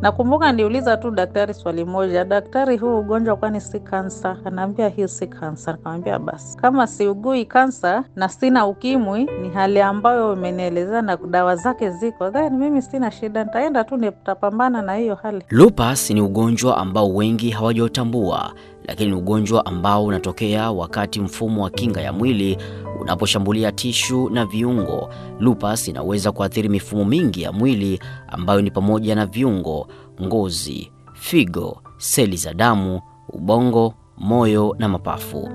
Nakumbuka niliuliza tu daktari swali moja, daktari, huu ugonjwa kwani si kansa? Anaambia hii si kansa. Nikamwambia basi, kama siugui kansa na sina ukimwi, ni hali ambayo umenielezea na dawa zake ziko, then mimi sina shida, nitaenda tu nitapambana na hiyo hali. Lupus ni ugonjwa ambao wengi hawajautambua, lakini ni ugonjwa ambao unatokea wakati mfumo wa kinga ya mwili unaposhambulia tishu na viungo. Lupus inaweza kuathiri mifumo mingi ya mwili ambayo ni pamoja na viungo, ngozi, figo, seli za damu, ubongo, moyo na mapafu.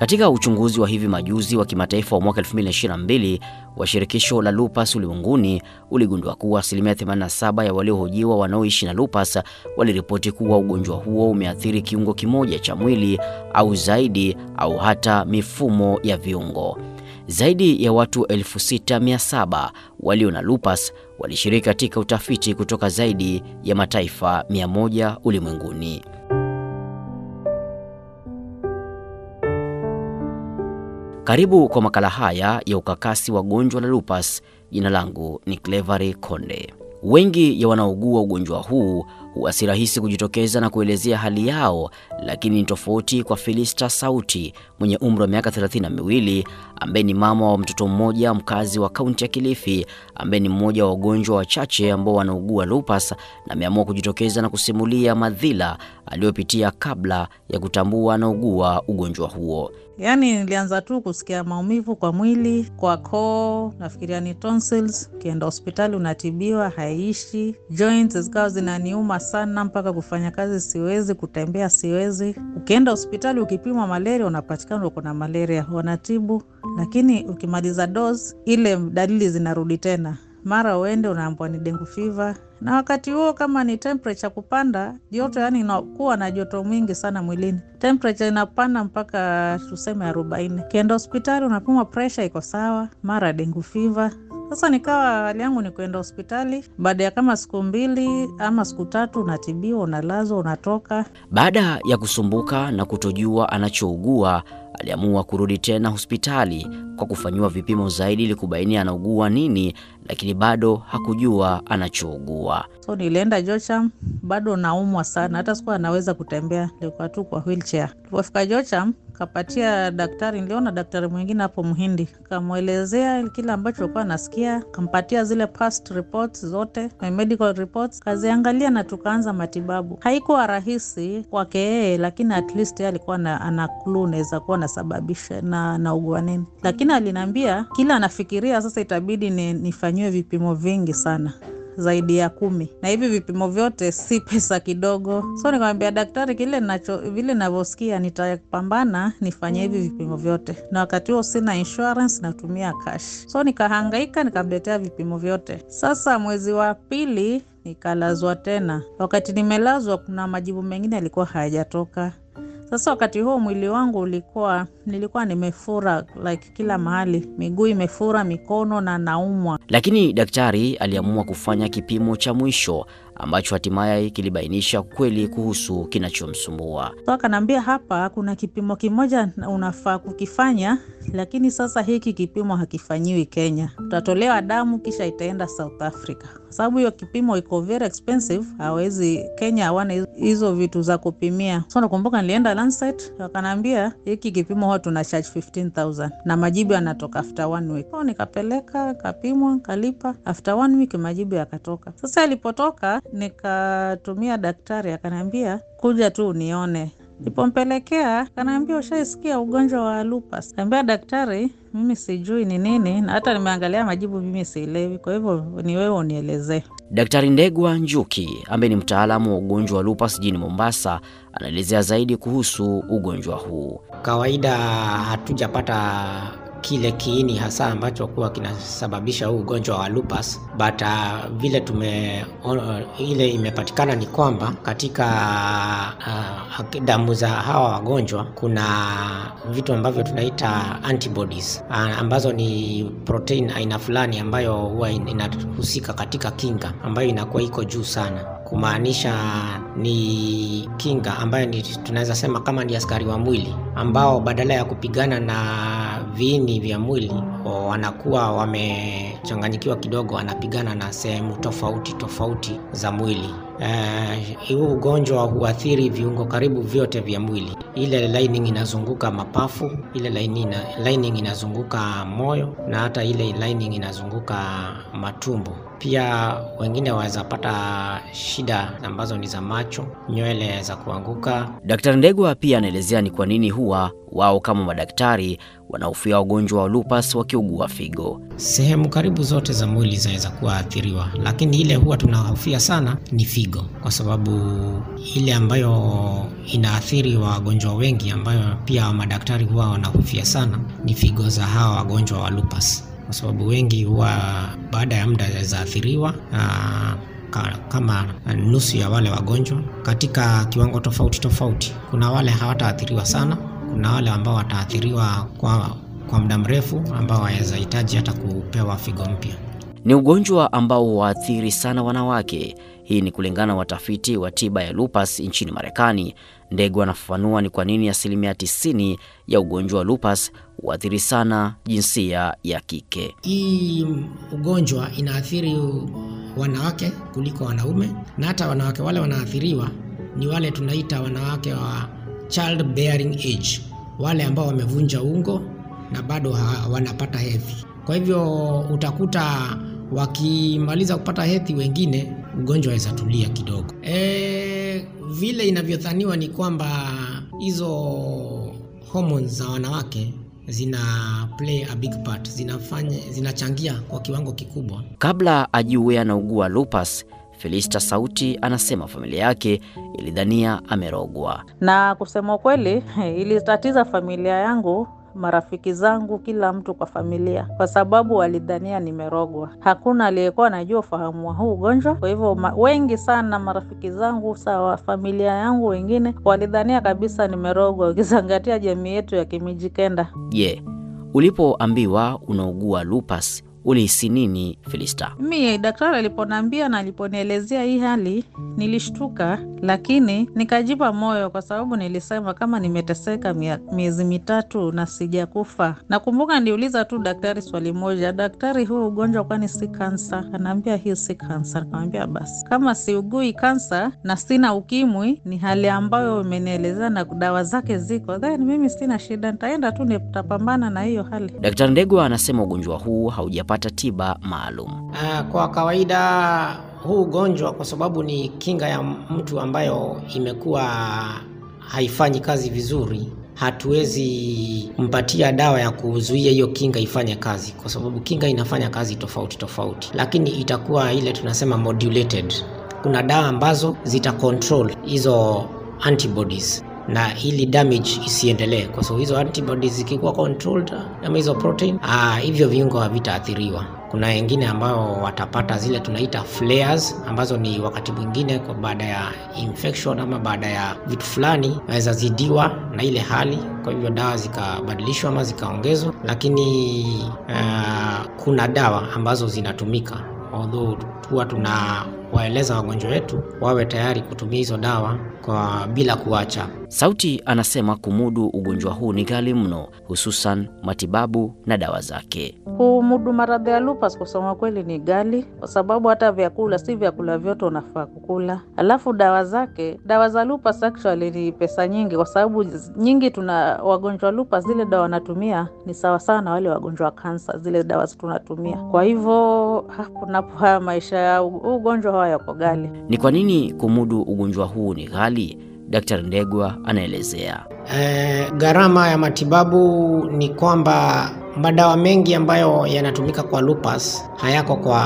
Katika uchunguzi wa hivi majuzi wa kimataifa wa mwaka 2022 wa shirikisho la lupus ulimwenguni uligundua kuwa asilimia 87 ya waliohojiwa wanaoishi na lupus waliripoti kuwa ugonjwa huo umeathiri kiungo kimoja cha mwili au zaidi au hata mifumo ya viungo. Zaidi ya watu 6700 walio na lupus walishiriki katika utafiti kutoka zaidi ya mataifa 100 ulimwenguni. Karibu kwa makala haya ya ukakasi wa gonjwa la lupus. Jina langu ni Clevery Konde. Wengi ya wanaougua ugonjwa huu huwa si rahisi kujitokeza na kuelezea hali yao, lakini ni tofauti kwa Filista Sauti mwenye umri wa miaka thelathini na miwili ambaye ni mama wa mtoto mmoja mkazi wa kaunti ya Kilifi ambaye ni mmoja wa wagonjwa wachache ambao wanaugua lupus na ameamua kujitokeza na kusimulia madhila aliyopitia kabla ya kutambua anaugua ugonjwa huo. Yaani nilianza tu kusikia maumivu kwa mwili, kwa koo, nafikiria ni tonsils. Ukienda hospitali unatibiwa, haiishi. Joints zikawa zinaniuma sana, mpaka kufanya kazi siwezi, kutembea siwezi. Ukienda hospitali ukipimwa malaria, unapatikana uko na malaria, wanatibu, lakini ukimaliza dose, ile dalili zinarudi tena mara uende unaambwa ni dengu fiva, na wakati huo kama ni temperature kupanda joto, yani inakuwa na joto mwingi sana mwilini, temperature inapanda mpaka tuseme arobaini. Ukienda hospitali unapimwa pressure iko sawa, mara dengu fiva. Sasa nikawa hali yangu ni kuenda hospitali, baada ya kama siku mbili ama siku tatu unatibiwa, unalazwa, unatoka. Baada ya kusumbuka na kutojua anachougua, aliamua kurudi tena hospitali kwa kufanyiwa vipimo zaidi ili kubaini anaugua nini, lakini bado hakujua anachougua. So nilienda Jocham, bado naumwa sana, hata sikuwa anaweza kutembea, nilikuwa tu kwa wheelchair. Tulipofika Jocham kapatia daktari, niliona daktari mwingine hapo Mhindi, kamwelezea kile ambacho alikuwa anasikia, kampatia zile past reports zote, medical reports, kaziangalia na tukaanza matibabu. Haikuwa rahisi kwake yeye, lakini at least yeye alikuwa na, ana clue naweza kuwa nasababisha na naugua nini, lakini aliniambia kila anafikiria sasa itabidi ni, nifanyiwe vipimo vingi sana zaidi ya kumi na hivi vipimo vyote si pesa kidogo. So nikamwambia daktari, kile nacho vile navyosikia nitapambana nifanye hivi vipimo vyote, na wakati huo sina insurance, natumia cash. So nikahangaika nikamletea vipimo vyote. Sasa mwezi wa pili nikalazwa tena. Wakati nimelazwa, kuna majibu mengine yalikuwa hayajatoka. Sasa wakati huo mwili wangu ulikuwa nilikuwa nimefura like kila mahali, miguu imefura, mikono na naumwa. Lakini daktari aliamua kufanya kipimo cha mwisho ambacho hatimaye kilibainisha kweli kuhusu kinachomsumbua. So akanaambia hapa kuna kipimo kimoja unafaa kukifanya, lakini sasa hiki kipimo hakifanyiwi Kenya. Utatolewa damu kisha itaenda South Africa, kwa sababu hiyo kipimo iko very expensive. Hawezi Kenya, hawana hizo vitu za kupimia. So nakumbuka nilienda Lancet, wakanaambia hiki kipimo huwa tuna charge 15000 na majibu yanatoka after one week. So nikapeleka kapimwa, kalipa, after one week majibu yakatoka. Sasa yalipotoka nikatumia daktari akaniambia kuja tu unione. Nipompelekea kanaambia ushaisikia ugonjwa wa lupus. Kaambia daktari, mimi sijui ni nini, na hata nimeangalia majibu mimi sielewi, kwa hivyo ni wewe unielezee. Daktari Ndegwa Njuki ambaye ni mtaalamu wa ugonjwa wa lupus jijini Mombasa anaelezea zaidi kuhusu ugonjwa huu. Kawaida hatujapata kile kiini hasa ambacho kuwa kinasababisha huu ugonjwa wa lupus. But uh, vile tume uh, ile imepatikana ni kwamba katika uh, damu za hawa wagonjwa kuna vitu ambavyo tunaita antibodies uh, ambazo ni protein aina fulani ambayo huwa inahusika katika kinga ambayo inakuwa iko juu sana. Kumaanisha ni kinga ambayo tunaweza sema kama ni askari wa mwili ambao badala ya kupigana na viini vya mwili wanakuwa wamechanganyikiwa kidogo, wanapigana na sehemu tofauti tofauti za mwili. Huu huu ugonjwa huathiri viungo karibu vyote vya mwili. Ile lining inazunguka mapafu, ile lining, lining inazunguka moyo na hata ile lining inazunguka matumbo. Pia wengine waweza pata shida ambazo ni za macho, nywele za kuanguka. Daktari Ndegwa pia anaelezea ni kwa nini huwa wao kama madaktari wanahofia wagonjwa wa lupus wakiugua figo. Sehemu karibu zote za mwili zinaweza kuathiriwa, lakini ile huwa tunahofia sana ni figo, kwa sababu ile ambayo inaathiri wagonjwa wengi, ambayo pia madaktari huwa wanahofia sana ni figo za hawa wagonjwa wa lupus, kwa sababu wengi huwa baada ya muda zaathiriwa kama nusu ya wale wagonjwa katika kiwango tofauti tofauti. Kuna wale hawataathiriwa sana, kuna wale ambao wataathiriwa kwa, kwa muda mrefu ambao waweza hitaji hata kupewa figo mpya. Ni ugonjwa ambao huwaathiri sana wanawake. Hii ni kulingana na watafiti wa tiba ya lupus nchini Marekani. Ndegwa anafafanua ni kwa nini asilimia 90 ya ugonjwa wa lupus huathiri sana jinsia ya kike. Hii ugonjwa inaathiri wanawake kuliko wanaume, na hata wanawake wale wanaathiriwa ni wale tunaita wanawake wa child bearing age, wale ambao wamevunja ungo na bado wanapata hedhi. Kwa hivyo utakuta wakimaliza kupata hedhi, wengine ugonjwa aweza tulia kidogo. E, vile inavyodhaniwa ni kwamba hizo hormones za wanawake zina play a big part, zinafanya zinachangia kwa kiwango kikubwa. Kabla ajue anaugua lupus, Felista Sauti anasema familia yake ilidhania amerogwa. Na kusema ukweli, ilitatiza familia yangu marafiki zangu, kila mtu kwa familia, kwa sababu walidhania nimerogwa. Hakuna aliyekuwa anajua ufahamu wa huu ugonjwa. Kwa hivyo wengi sana marafiki zangu, sawa familia yangu, wengine walidhania kabisa nimerogwa, ukizingatia jamii yetu ya Kimijikenda. Je, yeah. Ulipoambiwa unaugua lupus ulihisi nini Felista? Mi daktari aliponiambia na aliponielezea hii hali nilishtuka, lakini nikajipa moyo kwa sababu nilisema kama nimeteseka miezi mitatu na sijakufa. Nakumbuka niliuliza tu daktari swali moja, daktari, huu ugonjwa kwani si kansa? Anaambia hii si kansa. Nikamwambia basi, kama siugui kansa na sina ukimwi, ni hali ambayo umenielezea na dawa zake ziko, then mimi sina shida, nitaenda tu nitapambana na hiyo hali. Daktari Ndegwa anasema ugonjwa huu haujapata tiba maalum. Kwa kawaida huu ugonjwa kwa sababu ni kinga ya mtu ambayo imekuwa haifanyi kazi vizuri, hatuwezi mpatia dawa ya kuzuia hiyo kinga ifanye kazi, kwa sababu kinga inafanya kazi tofauti tofauti, lakini itakuwa ile tunasema modulated. Kuna dawa ambazo zita hizo antibodies na ili damage isiendelee, kwa sababu hizo antibodies zikikuwa controlled ama hizo protein ah, hivyo viungo havitaathiriwa. Kuna wengine ambao watapata zile tunaita flares, ambazo ni wakati mwingine kwa baada ya infection ama baada ya vitu fulani waweza zidiwa na ile hali, kwa hivyo dawa zikabadilishwa ama zikaongezwa, lakini uh, kuna dawa ambazo zinatumika. Although huwa tunawaeleza wagonjwa wetu wawe tayari kutumia hizo dawa kwa bila kuacha. Sauti anasema kumudu ugonjwa huu ni ghali mno, hususan matibabu na dawa zake. Kumudu maradhi ya lupus kusema kweli ni ghali, kwa sababu hata vyakula si vyakula vyote unafaa kukula, alafu dawa zake, dawa za lupus actually ni pesa nyingi, kwa sababu nyingi tuna wagonjwa lupus, zile dawa wanatumia ni sawa sawa na wale wagonjwa wa kansa, zile dawa tunatumia. Kwa hivyo hapo haya maisha ya ugonjwa haya yako ghali. Ni kwa nini kumudu ugonjwa huu ni ghali? Daktari Ndegwa anaelezea. E, gharama ya matibabu ni kwamba madawa mengi ambayo yanatumika kwa lupus hayako kwa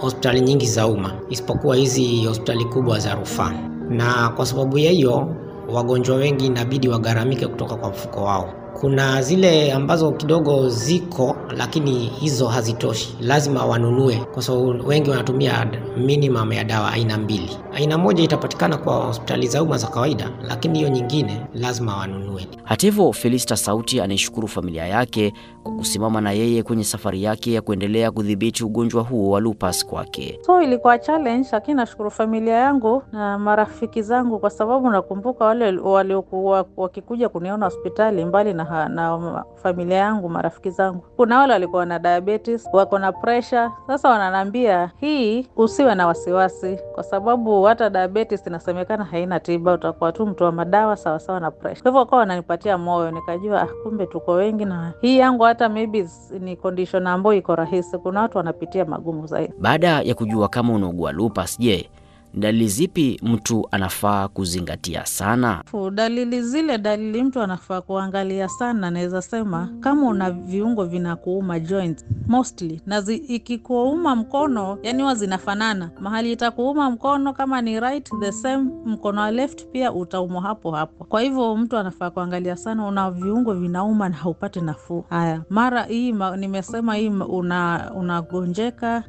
hospitali nyingi za umma isipokuwa hizi hospitali kubwa za rufaa, na kwa sababu ya hiyo wagonjwa wengi inabidi wagharamike kutoka kwa mfuko wao. Kuna zile ambazo kidogo ziko lakini hizo hazitoshi, lazima wanunue, kwa sababu wengi wanatumia minimum ya dawa aina mbili. Aina moja itapatikana kwa hospitali za umma za kawaida, lakini hiyo nyingine lazima wanunue. Hata hivyo, Felista Sauti anaishukuru familia yake kwa kusimama na yeye kwenye safari yake ya kuendelea kudhibiti ugonjwa huo wa lupus kwake. So ilikuwa challenge, lakini nashukuru familia yangu na marafiki zangu, kwa sababu nakumbuka wale waliokuwa wakikuja kuniona hospitali mbali na na, na familia yangu, marafiki zangu, kuna wale walikuwa na diabetes, wako na pressure. Sasa wananiambia hii, usiwe na wasiwasi, kwa sababu hata diabetes inasemekana haina tiba, utakuwa tu mtu wa madawa sawasawa na pressure. Kwa hivyo wakawa wananipatia moyo, nikajua ah, kumbe tuko wengi, na hii yangu hata maybe ni condition ambayo iko rahisi. Kuna watu wanapitia magumu zaidi. Baada ya kujua kama unaugua lupus, je, dalili zipi mtu anafaa kuzingatia sana? Dalili zile dalili mtu anafaa kuangalia sana, naweza sema kama una viungo vinakuuma joints mostly, na ikikuuma mkono, yani huwa zinafanana mahali itakuuma mkono, kama ni right the same, mkono wa left pia utaumwa hapo hapo. Kwa hivyo mtu anafaa kuangalia sana, una viungo vinauma na haupate nafuu. Haya, mara hii ma, nimesema hii una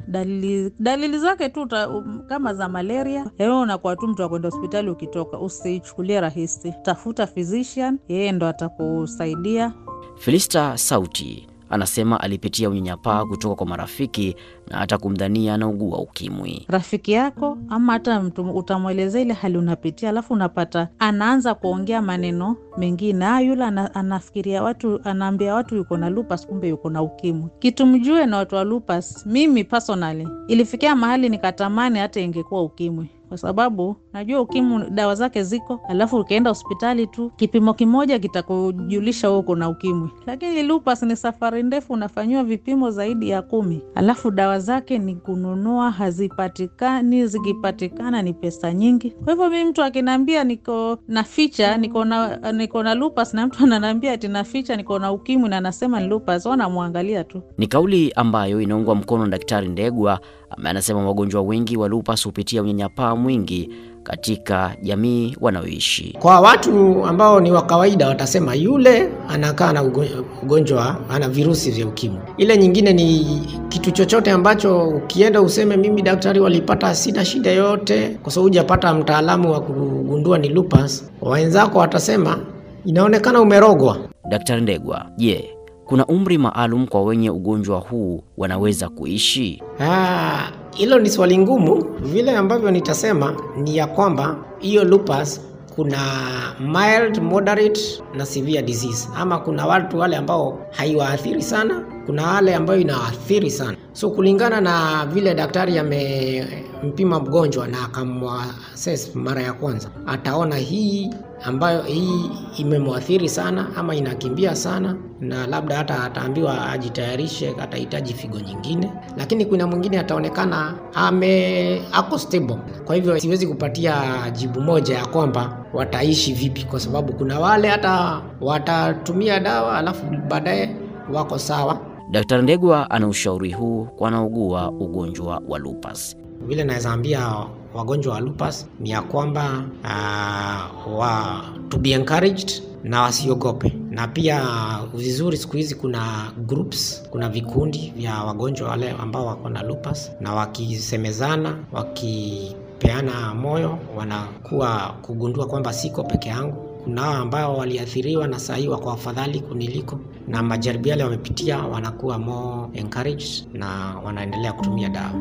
dalili dalili zake tu um, kama za malaria Ewe unakuwa tu mtu akwenda hospitali, ukitoka usichukulie rahisi, tafuta physician, yeye ndo atakusaidia. Filista Sauti anasema alipitia unyanyapaa kutoka kwa marafiki na hata kumdhania anaugua ukimwi. Rafiki yako ama hata mtu utamwelezea ile hali unapitia, alafu unapata anaanza kuongea maneno mengine, ah, yule ana, anafikiria watu, anaambia watu yuko na lupus, kumbe yuko na ukimwi. Kitu mjue na watu wa lupus, mimi personally ilifikia mahali nikatamani hata ingekuwa ukimwi kwa sababu najua ukimwi dawa zake ziko, alafu ukienda hospitali tu kipimo kimoja kitakujulisha wewe uko na ukimwi. Lakini lupus ni safari ndefu, unafanyiwa vipimo zaidi ya kumi, alafu dawa zake ni kununua, hazipatikani. Zikipatikana ni pesa nyingi. Kwa hivyo mi mtu akiniambia niko na ficha niko na niko na lupus, na mtu ananiambia ati na ficha niko na ukimwi na anasema ni lupus, wanamwangalia tu. Ni kauli ambayo inaungwa mkono na Daktari Ndegwa ambaye anasema wagonjwa wengi wa lupus hupitia unyanyapaa mwingi katika jamii wanaoishi. Kwa watu ambao ni wa kawaida watasema yule anakaa na ugonjwa, ana virusi vya ukimwi. Ile nyingine ni kitu chochote ambacho ukienda useme mimi daktari walipata sina shida yoyote, kwa sababu hujapata mtaalamu wa kugundua ni lupus, wenzako watasema inaonekana umerogwa. Daktari Ndegwa, je, yeah, kuna umri maalum kwa wenye ugonjwa huu wanaweza kuishi? Hilo ni swali ngumu. Vile ambavyo nitasema ni ya kwamba hiyo lupus kuna mild, moderate na severe disease, ama kuna watu wale ambao haiwaathiri sana, kuna wale ambayo inawaathiri sana. So kulingana na vile daktari amempima mgonjwa na akamwassess mara ya kwanza, ataona hii ambayo hii imemwathiri sana ama inakimbia sana, na labda hata ataambiwa ajitayarishe, atahitaji figo nyingine. Lakini kuna mwingine ataonekana ame ako stable. Kwa hivyo siwezi kupatia jibu moja ya kwamba wataishi vipi, kwa sababu kuna wale hata watatumia dawa alafu baadaye wako sawa. Daktari Ndegwa ana ushauri huu kwa wanaougua ugonjwa wa lupus. Vile naweza ambia wagonjwa wa lupus ni ya kwamba uh, wa to be encouraged na wasiogope, na pia vizuri, siku hizi kuna groups, kuna vikundi vya wagonjwa wale ambao wako na lupus, na wakisemezana, wakipeana moyo, wanakuwa kugundua kwamba siko peke yangu. Kuna hao ambao waliathiriwa na sahii wako afadhali kuniliko, na majaribu yale wamepitia, wanakuwa more encouraged na wanaendelea kutumia dawa.